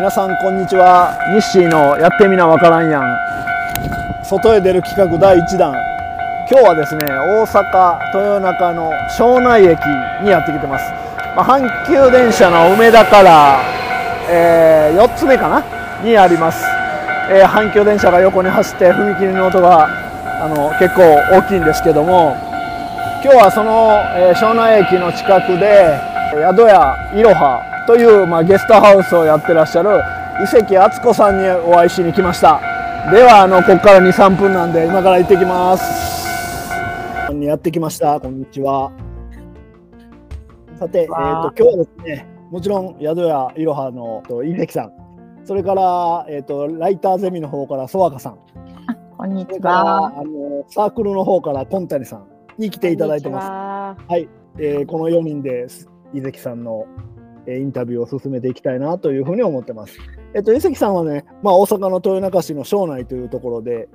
皆さんこんにちは。ニッシーのやってみなわからんやん。外へ出る企画第1弾。今日はですね大阪豊中の庄内駅にやってきてます、まあ、阪急電車の梅田から、えー4つ目かな？にあります、えー阪急電車が横に走って踏切の音があの結構大きいんですけども今日はその、えー庄内駅の近くで宿屋いろはという、まあ、ゲストハウスをやってらっしゃる伊関敦子さんにお会いしに来ました。ではあのここから23分なんで今から行ってきます。にやってきました。こんにちは。さて、えー、と今日はですねもちろん宿屋いろはのと伊関さん。それから、えー、とライターゼミの方からソワカさん。こんにちは。あのサークルの方からコンタニさんに来ていただいてます。す。えーこの4人です。伊関さんの、えーインタビューを進めていきたいなというふうに思ってます。えっと伊関さんはね、まあ、大阪の豊中市の庄内というところで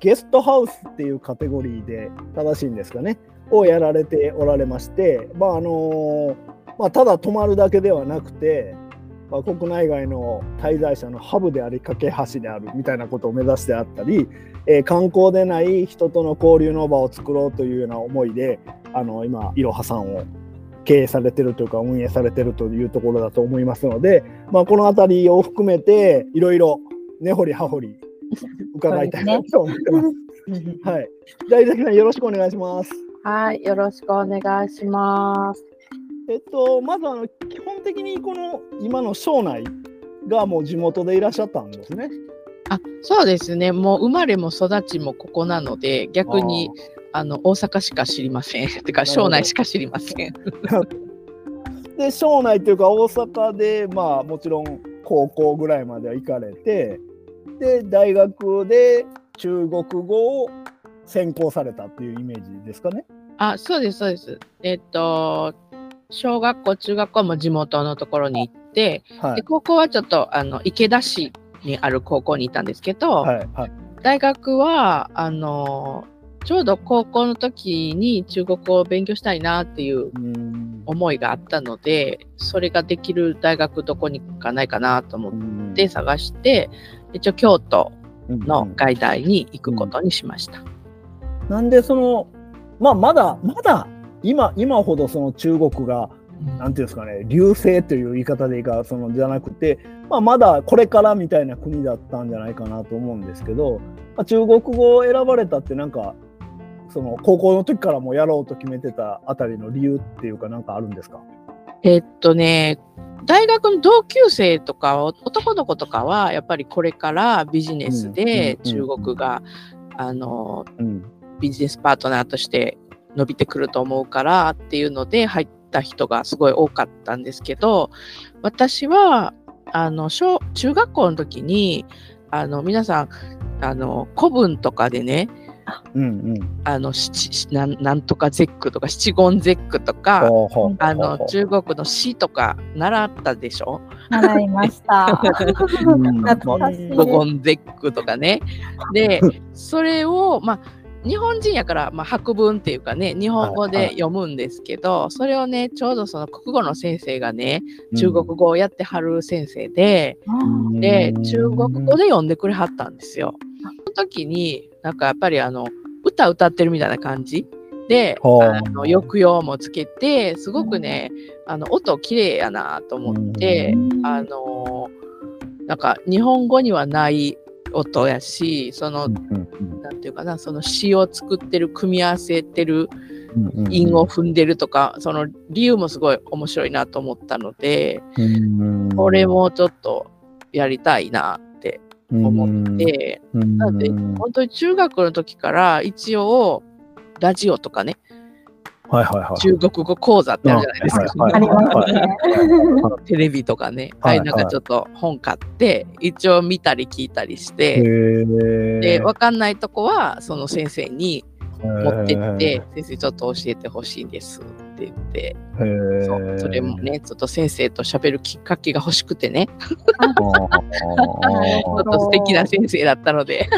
ゲストハウスっていうカテゴリーで正しいんですかねをやられておられまして、まああのまあ、ただ泊まるだけではなくて、まあ、国内外の滞在者のハブであり架け橋であるみたいなことを目指してあったり、えー観光でない人との交流の場を作ろうというような思いであの今いろはさんを経営されてるというか運営されてるというところだと思いますので、まあ、この辺りを含めていろいろ根掘り葉掘り 伺いたいなと思ってます。はい。じゃあ伊崎さんよろしくお願いします。はい、よろしくお願いします。えっとまずあの基本的にこの今の庄内がもう地元でいらっしゃったんですね。あそうですね、もう生まれも育ちもここなので、逆にあの大阪しか知りません。てか、なるほど庄内しか知りません。で庄内というか大阪でまあもちろん高校ぐらいまでは行かれてで大学で中国語を専攻されたっていうイメージですかね。あそうです、そうです。えっと、小学校、中学校も地元のところに行って、はい。で高校はちょっとあの池田市にある高校にいたんですけど、はいはい大学はあのちょうど高校の時に中国語を勉強したいなっていううん思いがあったので、それができる大学どこにかないかなと思って探して、一応京都の外大に行くことにしました。なんでそのまあまだまだ今今ほどその中国がなんていうんですかね流星という言い方でいいかそのじゃなくて、まあ、まだこれからみたいな国だったんじゃないかなと思うんですけど、まあ、中国語を選ばれたってなんかその高校の時からもやろうと決めてたあたりの理由っていうかなんかあるんですか？えっとね、大学の同級生とか男の子とかはやっぱりこれからビジネスで中国が、あのうん。ビジネスパートナーとして伸びてくると思うからっていうので入った人がすごい多かったんですけど私はあの小中学校の時にあの皆さんあの古文とかでねうんうん。あの七なんなんとか絶句とか七言絶句とかあの中国の詩とか習ったでしょ？習いました。五言絶句とかね。でそれをまあ日本人やから、まあ、白文っていうかね日本語で読むんですけど、それをねちょうどその国語の先生がね中国語をやってはる先生で、うん。で中国語で読んでくれはったんですよ。その時になんかやっぱりあの歌歌ってるみたいな感じ？ではああの抑揚もつけてすごくねあの音綺麗やなと思って、うん。あのなんか日本語にはない音やしその、うんうんなんていうかなその詩を作ってる組み合わせてる韻を踏んでるとか、その理由もすごい面白いなと思ったので、うん。これもちょっとやりたいな思って、うん。なので本当に中学の時から一応ラジオとかねはいはいはい。中国語講座ってあるじゃないですか。はいありますね。テレビとかね、はいああいうなんかちょっと本買って、一応見たり聞いたりしへて、ー。で、わかんないとこは、その先生に持ってってへ、先生ちょっと教えてほしいんですって言って、そうー。それもね、ちょっと先生と喋るきっかけが欲しくてね、ちょっと素敵な先生だったので、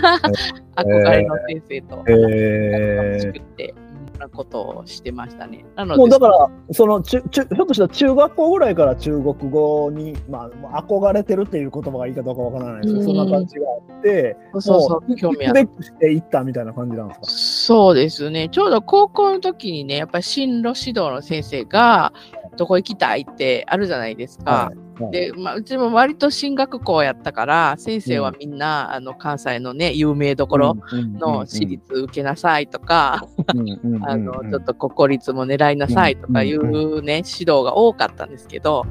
憧れの先生と欲しくて。なことをしてましたね。なのでもうだから、その中中ひょっとしたら中学校ぐらいから中国語に、まあ、憧れてるっていう言葉がいいかどうかわからないですけど、うん。そんな感じがあって、そうそうそうも興味ある行くべくしていったみたいな感じなんですか？そうですね。ちょうど高校の時にね、やっぱり進路指導の先生が、どこ行きたいってあるじゃないですか。はいで、まあ、うちも割と進学校やったから、先生はみんな、あの関西のね、有名どころの私立受けなさいとか、あのちょっと国立も狙いなさいとかいうね、指導が多かったんですけど、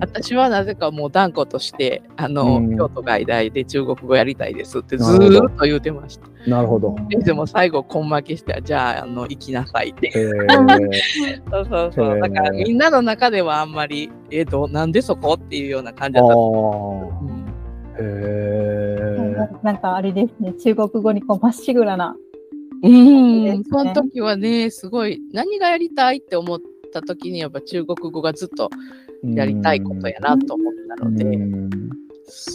私はなぜかもう断固として、あの、うん。京都外大で中国語やりたいですってずっと言ってました。なるほど。でも最後、根負けして、じゃあ、あの、行きなさいって。えー。そうそうそう。だからみんなの中ではあんまり、えどうなんでそこ？っていうような感じだった。へなんかあれですね、中国語にこうまっしぐらな。うん、その時はね、すごい、何がやりたいって思った時に、やっぱ中国語がずっとーやりたいことやなと思ったので、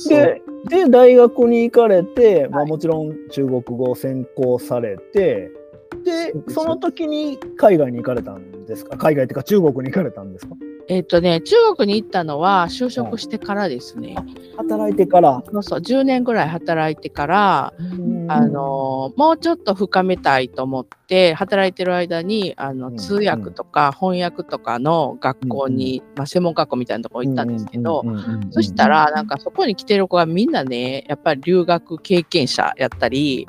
でで大学に行かれて、まあ、はい。もちろん中国語を専攻されてでその時に海外に行かれたんですか？海外っていうか中国に行かれたんですか？えっ、とね、中国に行ったのは就職してからですね。働いてから、そうそう、10年ぐらい働いてから、あのもうちょっと深めたいと思って働いてる間にあのうん。通訳とか翻訳とかの学校に、まあ、専門学校みたいなところ行ったんですけど、そしたらなんかそこに来てる子がみんなねやっぱり留学経験者やったり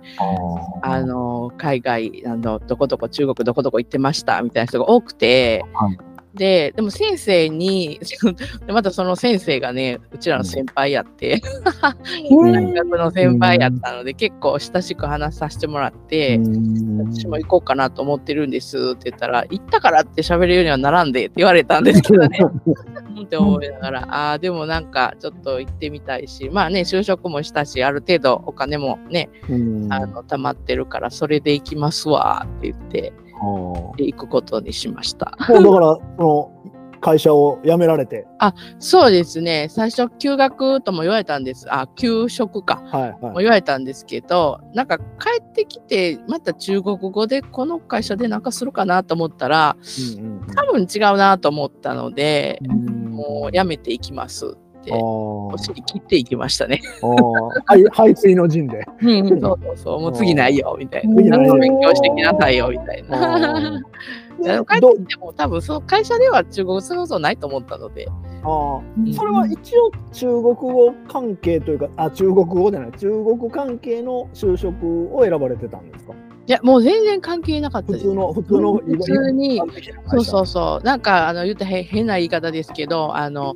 あの海外あのどこどこ中国どこどこ行ってましたみたいな人が多くて。はいででも先生にで またその先生がねうちらの先輩やって、大学の先輩やったので、結構親しく話させてもらって、私も行こうかなと思ってるんですって言ったら、行ったからって喋るようにはならんでって言われたんですけどね。うん。って思いながら、ああ、でもなんかちょっと行ってみたいし、まあね、就職もしたし、ある程度お金もね、あの貯まってるから、それで行きますわって言って、で行くことにしました。もうだからその会社を辞められて。そうですね、最初、休学とも言われたんです。あ、休職か。はいはい。も言われたんですけど、なんか帰ってきて、また中国語でこの会社でなんかするかなと思ったら、多分違うなと思ったので、もうやめていきます。って、お尻切っていきましたね。はい排水の陣で。そうそうそう、もう次ないよ、みたいな。次ないよ。ちゃんと勉強してきなさいよ、みたいな。で帰どってきても多分その会社では中国語することないと思ったので、あー。それは一応中国語関係というかあ中国語じゃない。中国関係の就職を選ばれてたんですか？いや、もう全然関係なかったです。普通の普通の普通に。そうそうそう。なんか、あの、言ったらへ変な言い方ですけど、あの、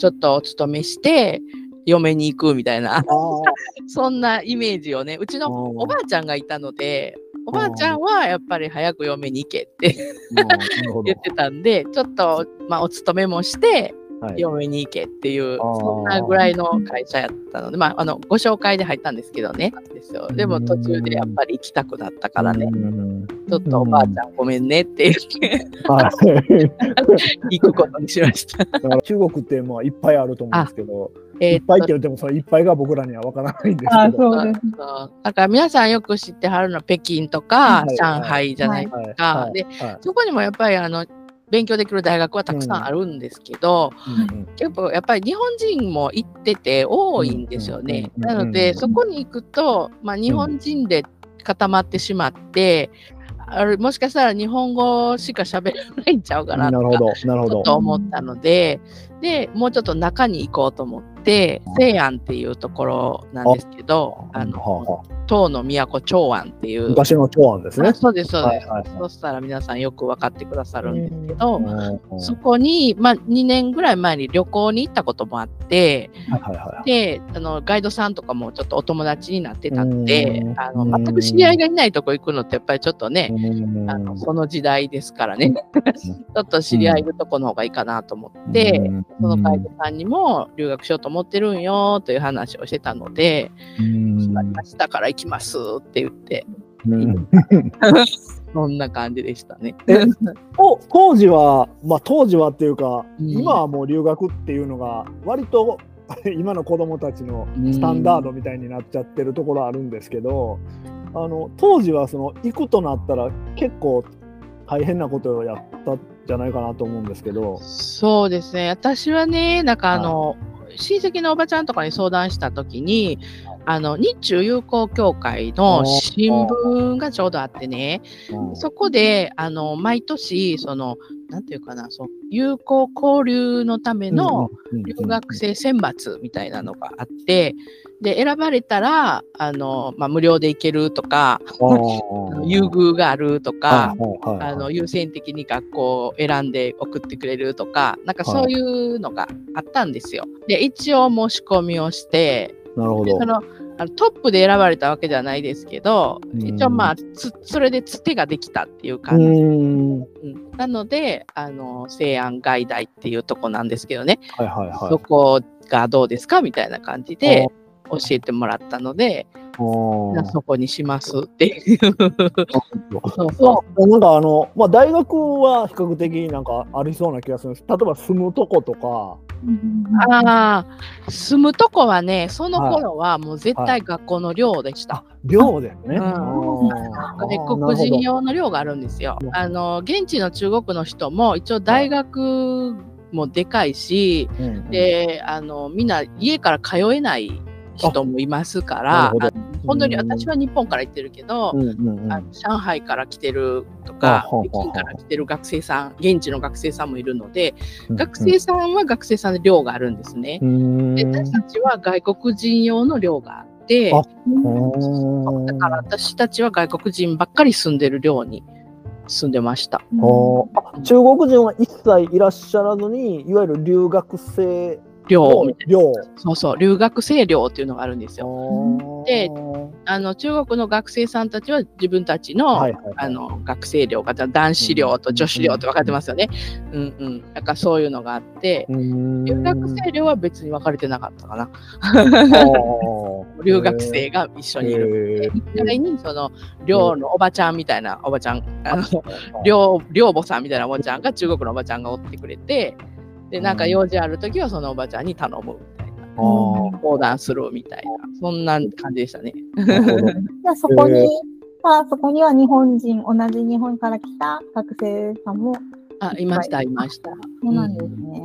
ちょっとお勤めして、嫁に行くみたいな、そんなイメージをね、うちのおばあちゃんがいたので、おばあちゃんはやっぱり早く嫁に行けって 言ってたんで、ちょっと、まあ、お勤めもして、はい嫁に行けっていう、そんなぐらいの会社やったので、まあ、あの、ご紹介で入ったんですけどね。ですよ。でも途中でやっぱり行きたくなったからね、うん。ちょっとおばあちゃんごめんねって言って、はい。行くことにしました。だから中国ってまあいっぱいあると思うんですけど、えいっぱいって言ってもそのいっぱいが僕らには分からないんですあけど。そうです。だから皆さんよく知ってはるのは北京とかはい。上海じゃないはい。かはい。ではい。そこにもやっぱりあの勉強できる大学はたくさんあるんですけど、うん結構やっぱり日本人も行ってて多いんですよね。うんなのうんでそこに行くと、まあ、日本人で固まってしまって、あれもしかしたら日本語しか喋れないんちゃうかなとかなるほど、なるほど。ちょっと思ったので、で、もうちょっと中に行こうと思って、西安っていうところなんですけど、あはあの、は唐の都長安っていう。昔の長安ですね。あ。そうです、そうです。はいはいそしたら皆さんよく分かってくださるんですけど、うん。そこに、まあ、2年ぐらい前に旅行に行ったこともあって、はいはいはい。で、あの、ガイドさんとかもちょっとお友達になってたんでう、ん。あの、全く知り合いがいないとこ行くのってやっぱりちょっとね、うん。あのその時代ですからね、ちょっと知り合いいるとこの方がいいかなと思って、うんそのガイドさんにも留学しようと思ってるんよという話をしてたので、うん決まりましたから行きますって言って、うん。そんな感じでしたね。えお当時は、まあ当時はっていうか、うん。今はもう留学っていうのが割と 今の子供たちのスタンダードみたいになっちゃってるところあるんですけど、あの当時はその行くとなったら結構大変なことをやったんじゃないかなと思うんですけど。そうですね。私はね、なんかあの、親戚のおばちゃんとかに相談したときに、あの日中友好協会の新聞がちょうどあってね、うん。そこであの毎年そのなんていうかなそう友好交流のための留学生選抜みたいなのがあってで選ばれたらあの、まあ、無料で行けるとか 優遇があるとか。あの優先的に学校を選んで送ってくれるとか、なんかそういうのがあったんですよ。で、一応申し込みをして、なるほどでそ。のあのトップで選ばれたわけではないですけど、うん一応まあつそれでつてができたっていうう感じ、ん。うんなのであの西安外大っていうとこなんですけどね、はいはいはい。そこがどうですかみたいな感じで教えてもらったので、そこにしますっていう。そうそそうなんかあの、まあ、大学は比較的なんかありそうな気がするんです。例えば住むとことか、ああ、住むとこはね、その頃はもう絶対学校の寮でした。寮でね。うんあー外国人用の寮があるんですよう。んあの現地の中国の人も一応大学もでかいし、うんうんであのみんな家から通えない人もいますから、本当に私は日本から行ってるけど、うんうんうん。あの上海から来てるとか北京から来てる学生さん現地の学生さんもいるので、うん学生さんは学生さんで寮があるんですね。うん。で私たちは外国人用の寮があってあうんだから私たちは外国人ばっかり住んでる寮に住んでました。おー。あ中国人は一切いらっしゃらずにいわゆる留学生寮の寮そうそう留学生寮っていうのがあるんですよ。であの中国の学生さんたちは自分たちの,、はいはいはいあの学生寮が男子寮と女子寮って分かってますよね。うんうん。だからそういうのがあって、うん留学生寮は別に分かれてなかったかな。留学生が一緒にいる。へー1階にその寮のおばちゃんみたいなおばちゃん、あの 寮寮母さんみたいなおばちゃんが中国のおばちゃんがおってくれて、で、なんか用事あるときはそのおばちゃんに頼むみたいな。あー横断するみたいな、そんな感じでしたね。じゃあそこにへーは、そこには日本人、同じ日本から来た学生さんも、あ、いました、いました。そうなんですね。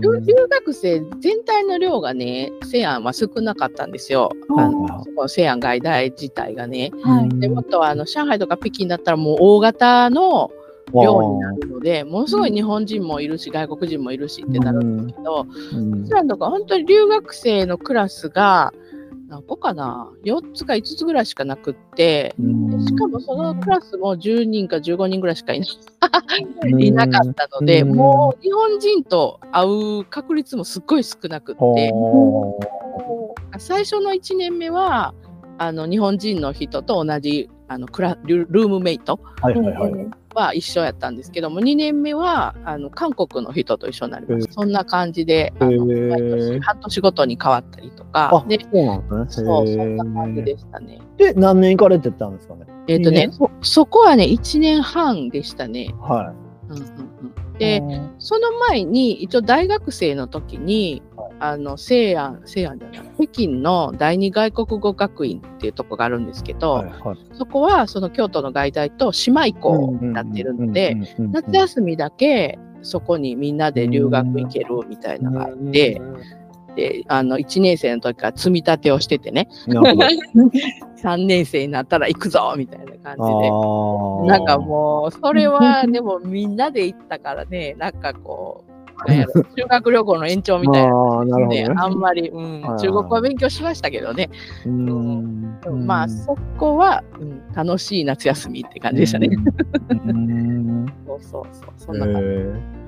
留留学生全体の量がね、西安は少なかったんですよ。うんあの西安外大自体がね。はい。でもっとあの上海とか北京だったらもう大型の量になるので、ものすごい日本人もいるし、外国人もいるしってなるんですけど、うん。西安とか本当に留学生のクラスが何個かな ?4 つか5つぐらいしかなくって、でしかもそのクラスも10人か15人ぐらいしかいない。いなかったので、うん。もう日本人と会う確率もすっごい少なくって、ほ最初の1年目はあの日本人の人と同じあのクラルルームメイト。ーはいはいはい。は一緒やったんですけども2年目はあの韓国の人と一緒になりました、そんな感じであのへー半年ごとに変わったりとかあ、でそうなんですね。そうそんな感じでしたね。で、何年行かれてたんですかね？えっ、とねそそこはね1年半でしたね。はうんうんうんい。でその前に一応大学生の時に、あの西安西安じゃない北京の第二外国語学院っていうとこがあるんですけど、はいはい。そこはその京都の外大と姉妹校になってるので、夏休みだけそこにみんなで留学行けるみたいなのがあって、であの1年生の時から積み立てをしててねなるほど 3年生になったら行くぞみたいな感じで。なんかもう、それはでもみんなで行ったからね、なんかこう、修学旅行の延長みたいな。ね。ね、あんまり、うん中国語は勉強しましたけどね、うんまあそこは、うん、楽しい夏休みって感じでしたね。うん そうそうそう、そんな感じ。へー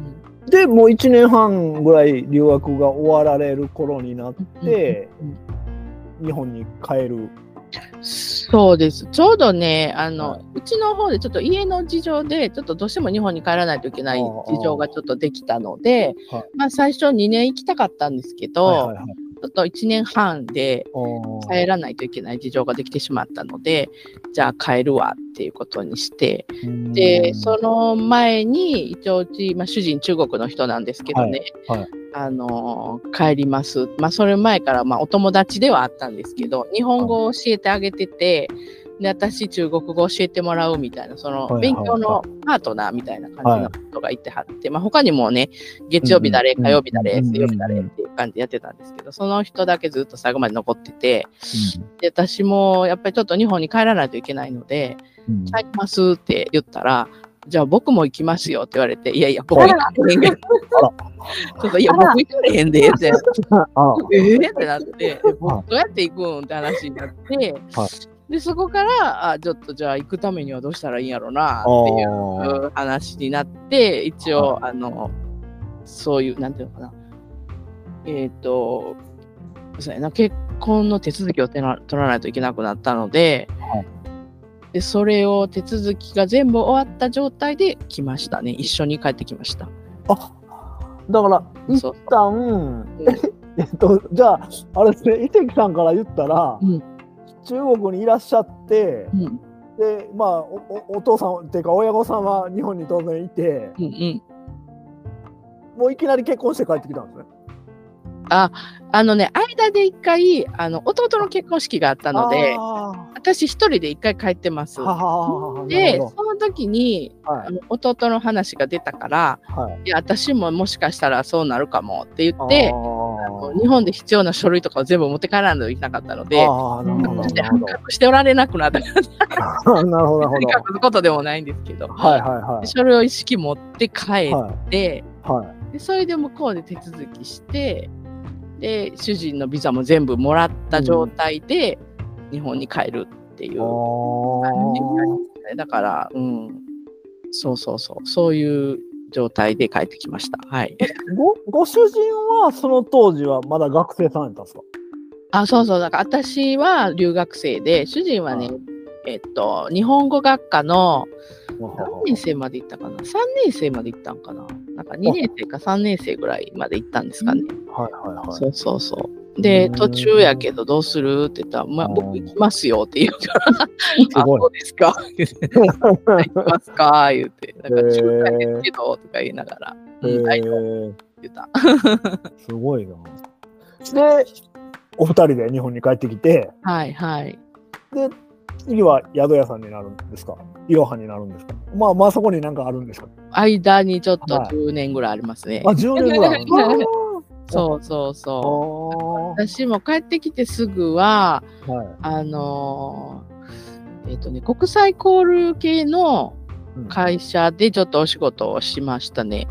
で、もう1年半ぐらい留学が終わられる頃になって、日本に帰る。そうです。ちょうどね、あの、うちの方でちょっと家の事情で、ちょっとどうしても日本に帰らないといけない事情がちょっとできたのではい、まあ最初2年行きたかったんですけど、はいはいはいちょっと1年半で帰らないといけない事情ができてしまったので、じゃあ帰るわっていうことにして、で、その前に、一応うち、まあ、主人中国の人なんですけどね、はいはい。あのー帰ります。まあ、それ前から、まあ、お友達ではあったんですけど、日本語を教えてあげてて、で私中国語教えてもらうみたいなそのはいはい。勉強のパートナーみたいな感じの人がいてはって、まあ、他にもね月曜日誰うん火曜日誰うん水曜日誰っていう感じでやってたんですけどその人だけずっと最後まで残っててで私もやっぱりちょっと日本に帰らないといけないのでうん。帰りますって言ったらじゃあ僕も行きますよって言われて、いやいや、僕行かれへんけど、ちょっといや、僕行かれへんでって、あえー？ってなって、どうやって行くん？って話になって、はで、そこから、あ、ちょっとじゃあ行くためにはどうしたらいいんやろうなっていう話になって、一応、あの、そういう、なんていうのかな、えっ、と、そうやな、結婚の手続きを取らないといけなくなったので、はい。で、それを手続きが全部終わった状態で来ましたね。一緒に帰ってきました。あだから一そう。旦 えっとじゃああれですね伊関さんから言ったら、うん中国にいらっしゃってうん、でまあおおお父さんっていうか親御さんは日本に当然いてうん、うん。もういきなり結婚して帰ってきたんですね。あのね、間で一回、あの、弟の結婚式があったので、あ私一人で一回帰ってます。で、その時に、どはい。あの弟の話が出たから、はい。いや、私ももしかしたらそうなるかもって言って日本で必要な書類とかを全部持って帰らないといけなかったので、あーなるほどそしておられなくなった。なるほどなることでもないんですけど、はいはいはい。書類を意識持って帰はって、いはい。でそれで向こうで手続きしてで主人のビザも全部もらった状態で日本に帰るっていう。あ感じになりーましたね。だから、うん、そうそうそう。そういう状態で帰ってきました。はい。ごご主人はその当時はまだ学生さんやったんですか？あそうそう。だから私は留学生で主人はね、はえっと日本語学科のは何年生まで行ったかな ?3 年生まで行ったんかな？なんか2年生か3年生ぐらいまで行ったんですかね。はいはいはい。そうそうそう。で、うん。途中やけどどうする？って言ったら、まあ、うん僕行きますよって言うから、あ、そうですか？行きますか？言って、なんか中華ですけど、とか言いながら、うん、大丈夫って言った。すごいな。で、お二人で日本に帰ってきて、はいはい。で、次は宿屋さんになるんですか？いろはになるんですか？まあまあそこになんかあるんですか？間にちょっとはい10年ぐらいありますね。あ、10年ぐらいあるんですか？そうそうそう。あ私も帰ってきてすぐは、ーはいあのーえっ、とね、国際コール系のうん会社でちょっとお仕事をしましたね。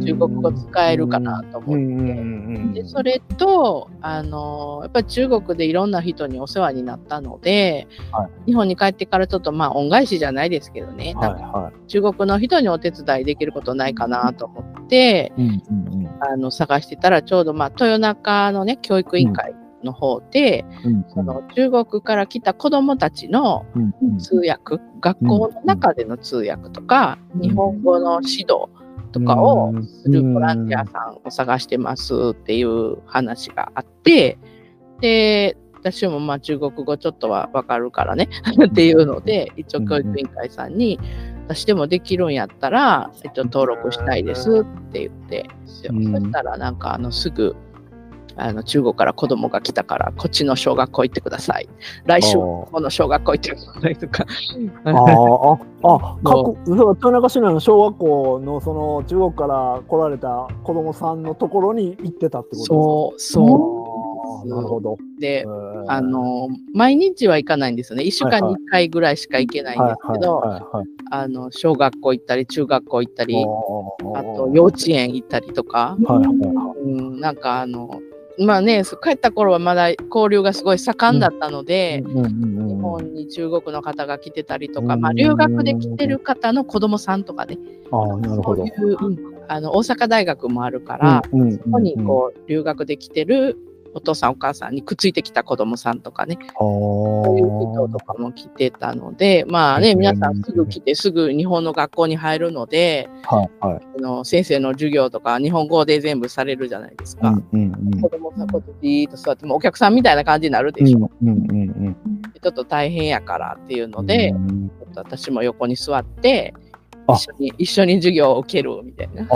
中国語使えるかなと思って。うんうんうんうんでそれと、あのーやっぱり中国でいろんな人にお世話になったので、は日本に帰ってからちょっとまあ恩返しじゃないですけどね、はいは中国の人にお手伝いできることないかなと思って、い。うんうんうんあの探してたらちょうどまあ豊中のね教育委員会の方で、うんその中国から来た子どもたちの通訳、学校の中での通訳とか、うん。日本語の指導とかをするボランティアさんを探してますっていう話があって、で、私もまあ中国語ちょっとはわかるからね っていうので、一応教育委員会さんに、私でもできるんやったら、一応登録したいですって言って、そうんしたらなんかあのすぐ、あの中国から子供が来たから、こっちの小学校行ってください。来週、この小学校行ってくださいとか。あーあ、あ、各、そう豊中市内の小学校のその中国から来られた子供さんのところに行ってたってことですか？そう、そう。なるほど。でえ、ー。あの、毎日は行かないんですよね。1週間に1回ぐらいしか行けないんですけど、あの、小学校行ったり、中学校行ったり、ああと幼稚園行ったりとか、うん、なんかあの、まあね、帰った頃はまだ交流がすごい盛んだったのい。で、日本に中国の方が来てたりとか、うん。まあ、留学で来てる方の子供さんとかね、ああ、なるほど。そういう、うんあの大阪大学もあるから、そこにこう留学で来てるお父さんお母さんにくっついてきた子供さんとかね、そういう人とかも来てたので、まあね、うん皆さんすぐ来てすぐ日本の学校に入るので、はいはい。あの先生の授業とか日本語で全部されるじゃないですか。うんうんうん子供さんこうじーっと座ってもうお客さんみたいな感じになるでしょ。うんうんうんちょっと大変やからっていううん。ので、うんちょっと私も横に座ってあ一緒に一緒に授業を受けるみたいな。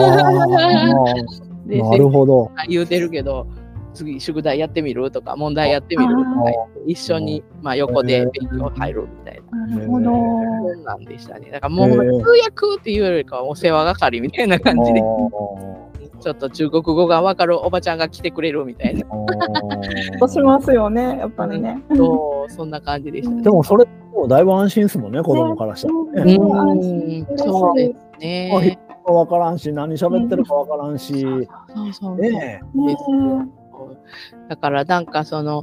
なるほど。言うてるけど次宿題やってみるとか問題やってみるとか一緒に、まあ、横で勉強入るみたいな。なるほど。そんなんでしたね。だからもう通訳っていうよりかはお世話係みたいな感じで、ちょっと中国語がわかるおばちゃんが来てくれるみたいな。そう しますよね、やっぱりね。そう、そんな感じでしたね。でもそれもだいぶ安心ですもんね、子供からしたらね。うん、そうですね。わからんし、何喋ってるかわからんし。そうそうそう。ねだからなんかその、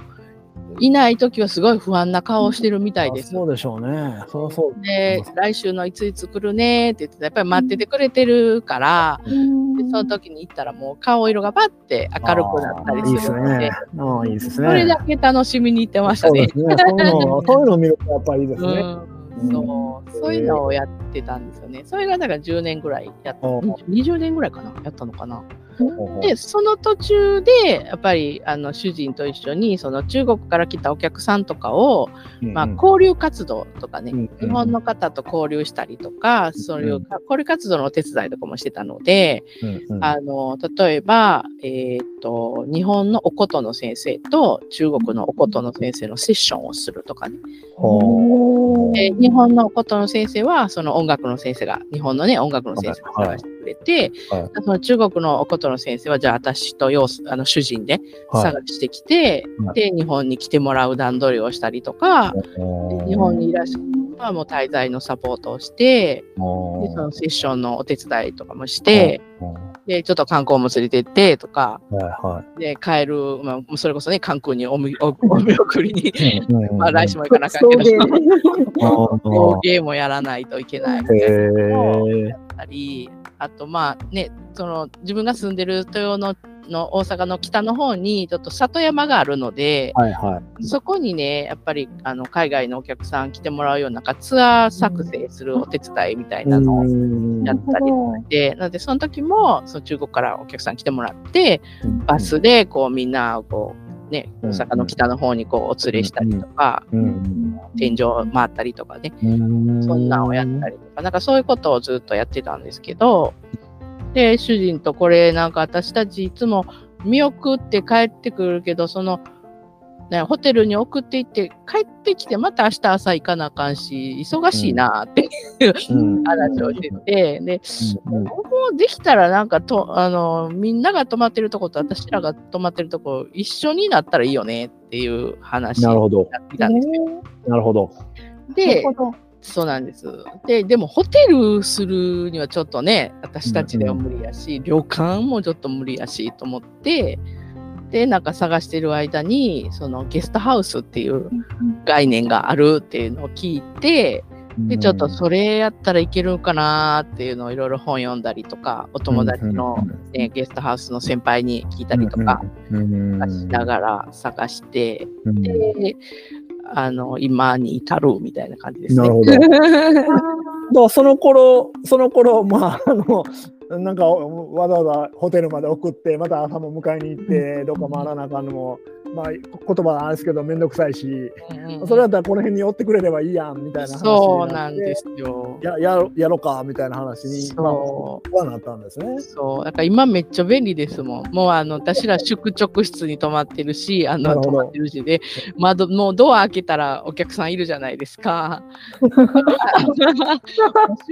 いない時はすごい不安な顔をしてるみたいです。そうでしょうね。そうそうで、来週のいついつ来るねって言ってやっぱり待っててくれてるから、でその時に行ったらもう顔色がパッて明るくなったりするので、いいですね。ああ、いいですね。それだけ楽しみに行ってましたね。そうね。そういうの、そういうのを見るとやっぱりいいですね。うん、そうそういうのをやってたんですよね。それがだから10年ぐらいやった、20年ぐらいかな、やったのかな。で、その途中で、やっぱりあの主人と一緒にその中国から来たお客さんとかを、まあ、交流活動とかね、日本の方と交流したりとか、そういう交流活動のお手伝いとかもしてたので、あの例えば、えーと、日本のおことの先生と中国のおことの先生のセッションをするとかね。で日本のおことの先生はその音楽の先生が日本のね音楽の先生が探してくれて、はい。はい、その中国のおことの先生はじゃあ私とよあの主人で探してきて、はい、で日本に来てもらう段取りをしたりとか、日本にいらっしゃるはもう滞在のサポートをしてでそのセッションのお手伝いとかもして。で、ちょっと観光も連れてってとか、はいはい、で、帰る、まあ、それこそね、関空におみおお見送りに、まあ来週も行かなきゃいけないけど、送迎もやらないといけないみたいなのをやったり、あとまあね、その自分が住んでる豊野の大阪の北の方にちょっと里山があるので、はいはい、そこにねやっぱりあの海外のお客さん来てもらうようなツアー作成するお手伝いみたいなのをやったりして、なのでその時もその中国からお客さん来てもらって、バスでこうみんなこうね大阪の北の方にこうお連れしたりとか、天井回ったりとかね、そんなんをやったりとかなんかそういうことをずっとやってたんですけど。で、主人とこれなんか私たちいつも見送って帰ってくるけど、その、ね、ホテルに送って行って帰ってきてまた明日朝行かなあかんし、忙しいなっていう、話をしてて、で、もうできたらなんかと、あの、みんなが泊まってるとこと私らが泊まってるとこ一緒になったらいいよねっていう話なるほど。たんですよ。なるほど。で、そうなんです。で、でもホテルするにはちょっとね、私たちでは無理やし、うん、旅館もちょっと無理やしと思って、で、なんか探してる間に、そのゲストハウスっていう概念があるっていうのを聞いて、で、ちょっとそれやったらいけるかなっていうのをいろいろ本読んだりとか、お友達の、ね、ゲストハウスの先輩に聞いたりとか、しながら探して、で、あの、今に至るみたいな感じですね。なるほど。だからその頃、その頃、まあ、あの、なんかわざわざホテルまで送って、また朝も迎えに行って、どっか回らなあかんのも、まあ、言葉はあれですけど、めんどくさいし、うんうん、それだったらこの辺に寄ってくれればいいやんみたいな話そうなんですよ。やややろうかみたいな話に、まあ、はなったんですね。そう、だから今めっちゃ便利ですもん。もうあの私ら宿直室に泊まってるし、あの泊まってるしで、窓もうドア開けたらお客さんいるじゃないですか。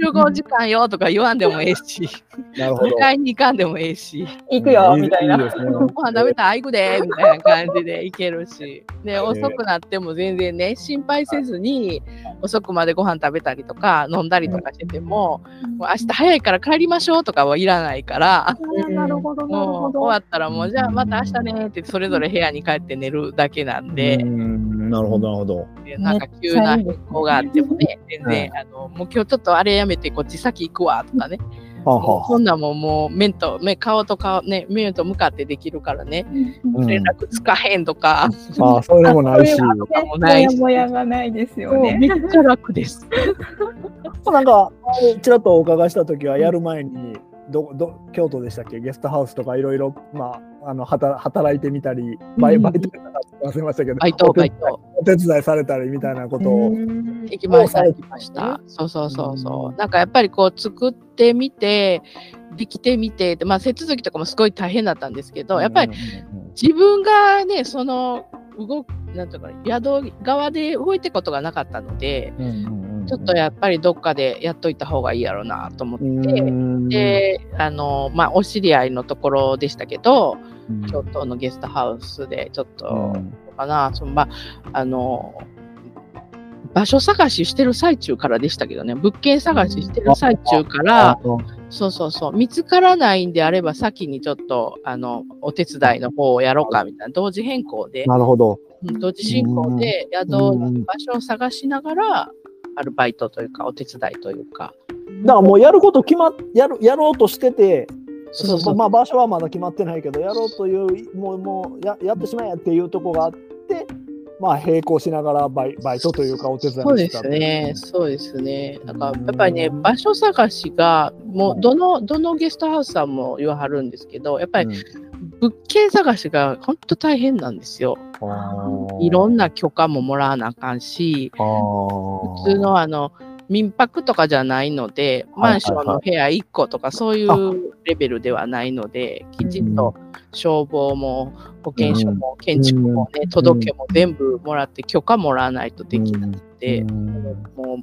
集合時間よとか言わんでもええし、なるほど迎えに行かんでもええし、行くよみたいな。いいですね、ご飯食べたら行くでみたいな感じで行けるし、で遅くなっても全然ね心配せずに遅くまでご飯食べたりとか飲んだりとかしてても、もう明日早いから帰りましょうとかはいらないから、なるほどなるもうほど。終わったらもうじゃあまた明日ねってそれぞれ部屋に帰って寝るだけなんで、うん。なるほどなるほど。でなんか急な変更があってもね、全然、あのもう今日ちょっとあれやめてこっち先行くわとかね、はそんなんももう面と目顔と顔ね目と向かってできるからね、うん連絡つかへんとか、ああそういうのもないし。もないしもやもやがないですよもうね。めっちゃ楽です。なんか、ちらっとお伺いしたときは、やる前に、ど、ど、京都でしたっけ？ゲストハウスとかいろいろ、まあ、あの働働いてみたりバイバイト忘れましたけどバイトお手バイト。お手伝いされたりみたいなことを、行きました、行きました。そうそうそうそう。なんかやっぱりこう作ってみて、できてみて、でまあ手続きとかもすごい大変だったんですけど、やっぱり自分がね、その動く、なんていうかな、宿側で動いてことがなかったので、ちょっとやっぱりどっかでやっといた方がいいやろうなと思って、で、あの、まあ、お知り合いのところでしたけど、京都のゲストハウスでちょっと、かな、そのまあ、あの、場所探ししてる最中からでしたけどね、物件探ししてる最中から、そう。そうそう、見つからないんであれば、先にちょっと、あの、お手伝いの方をやろうかみたいな、同時変更で、なるほど。うん同時進行で宿の場所を探しながら、アルバイトというか、お手伝いというか、だからもうやること決まっやるやろうとしてて、そうそうそう。まあ場所はまだ決まってないけど、やろうというもうもうややってしまえっていうとこがあって、まあ並行しながらバイバイトというかお手伝いそうですね、そうですね。だからやっぱりね、場所探しが、もうどの、どのゲストハウスさんも言わはるんですけど、やっぱり物件探しが本当大変なんですよ。いろんな許可ももらわなあかんし、普通のあの、民泊とかじゃないので、マンションの部屋1個とかそういうレベルではないので、きちんと消防も保健所も建築もね、届けも全部もらって許可もらわないとできなくて、もう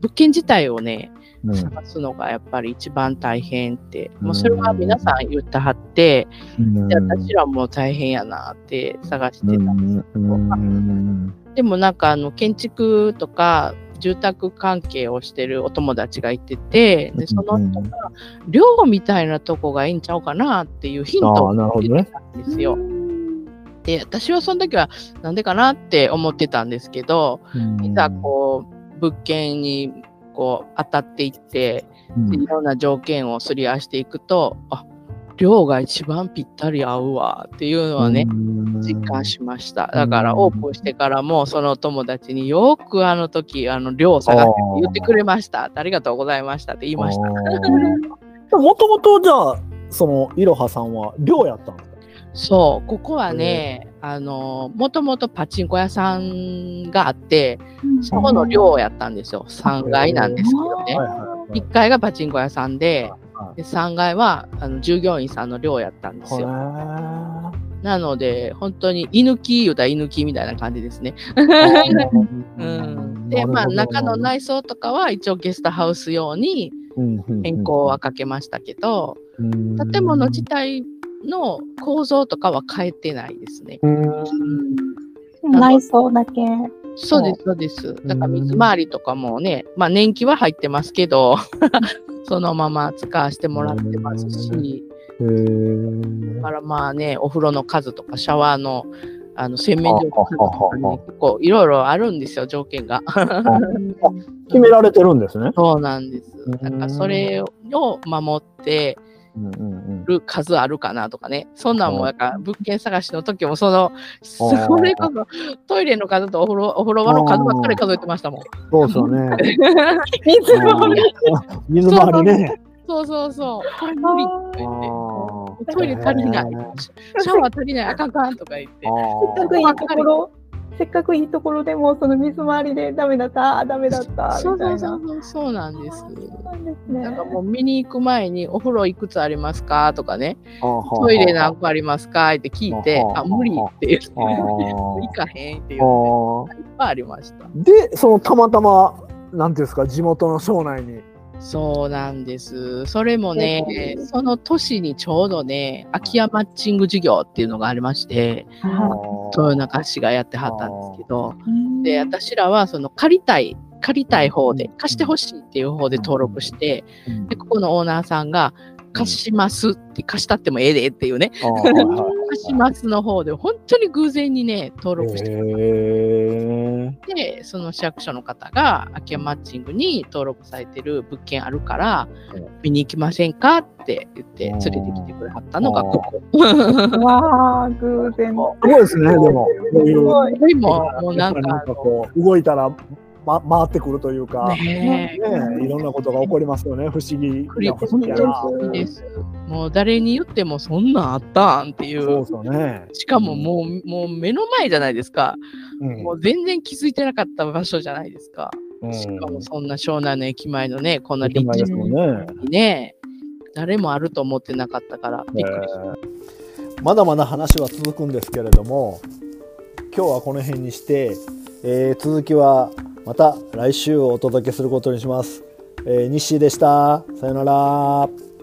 物件自体をね、探すのがやっぱり一番大変って、もうそれは皆さん言ってはって、で私らも大変やなって探してた。ん。ですけど、でもなんかあの建築とか住宅関係をしてるお友達がいてて、でその人が寮みたいなとこがいいんちゃうかなっていうヒントをなるほどね。くれてたんですよ。で、私はその時はなんでかなって思ってたんですけど、いざこう物件にこう当たっていって、でいろんな条件をすり合わせていくと、あ寮が一番ぴったり合うわっていうのはね、実感しました。だからオープンしてからもその友達によくあの時あの寮を探して言ってくれました。ありがとうございましたって言いました。もともとじゃあ、そのいろはさんは寮やったんですか？そう、ここはね、あの、もともとパチンコ屋さんがあって、そこの寮やったんですよ。3階なんですけどね。はいはいはい1階がパチンコ屋さんで、はいで3階はあの従業員さんの寮やったんですよ。はなので、本当に居抜き言うたら居抜きみたいな感じですね。い うん、で、まあ、中の内装とかは一応ゲストハウス用に変更はかけましたけど、建物自体の構造とかは変えてないですね。内装だけ。そうです、そうです。だから水回りとかもね、まあ年季は入ってますけど、そのまま使わせてもらってますし、だからまあね、お風呂の数とかシャワーのあの洗面所の数とかね、結構いろいろあるんですよ、条件が。決められてるんですね。そうなんです。だからそれを守ってる数あるかなとかね。そんなんも、なんか物件探しの時も、その、それこそトイレの数とお風呂お風呂場の数ばっかり数えてましたもん。そうですよね。水回り。水回りね。そうそうそう。これ無理とか言って。トイレ足りない。シャワー足りない。あかんあかんとか言って。せっかくいいところ、せっかくいいところでも、その水回りでダメだった、ダメだった、そうみたいうな。そそうそうそうなんです。そうですね。なんかもう見に行く前にお風呂いくつありますかとかね、トイレ何個ありますかって聞いて、ああ、無理って言って、行かへんって言って、いっぱいありました。で、そのたまたま、なんていうんですか、地元の庄内に。そうなんです。それもね、その年にちょうどね、空き家マッチング事業っていうのがありまして、豊中市がやってはったんですけど、で、私らはその借りたい、借りたい方で、貸してほしいっていう方で登録して、で、ここのオーナーさんが、貸しますって、貸したってもええでっていうね、貸しますの方で、本当に偶然にね、登録してで、その市役所の方が、空き家マッチングに登録されてる物件あるから、見に行きませんかって言って、連れてきてくれはったのがここ。わあ、偶然。すごいですね、でも。でも、もうなんかこう動いたらま、回ってくるというか、ねねいろんなことが起こりますよね。不思議。もう誰に言ってもそんなんあったんっていそうう。そうね、しかももう、もう目の前じゃないですか。うん。もう全然気づいてなかった場所じゃないですか。うん。しかもそんな湘南の駅前のね、こんな駅前ですもんね。にね、誰もあると思ってなかったから、びっくりしえーまだまだ話は続くんですけれども今日はこの辺にして、えー続きはまた来週お届けすることにします、えー、日誌でした。さよなら。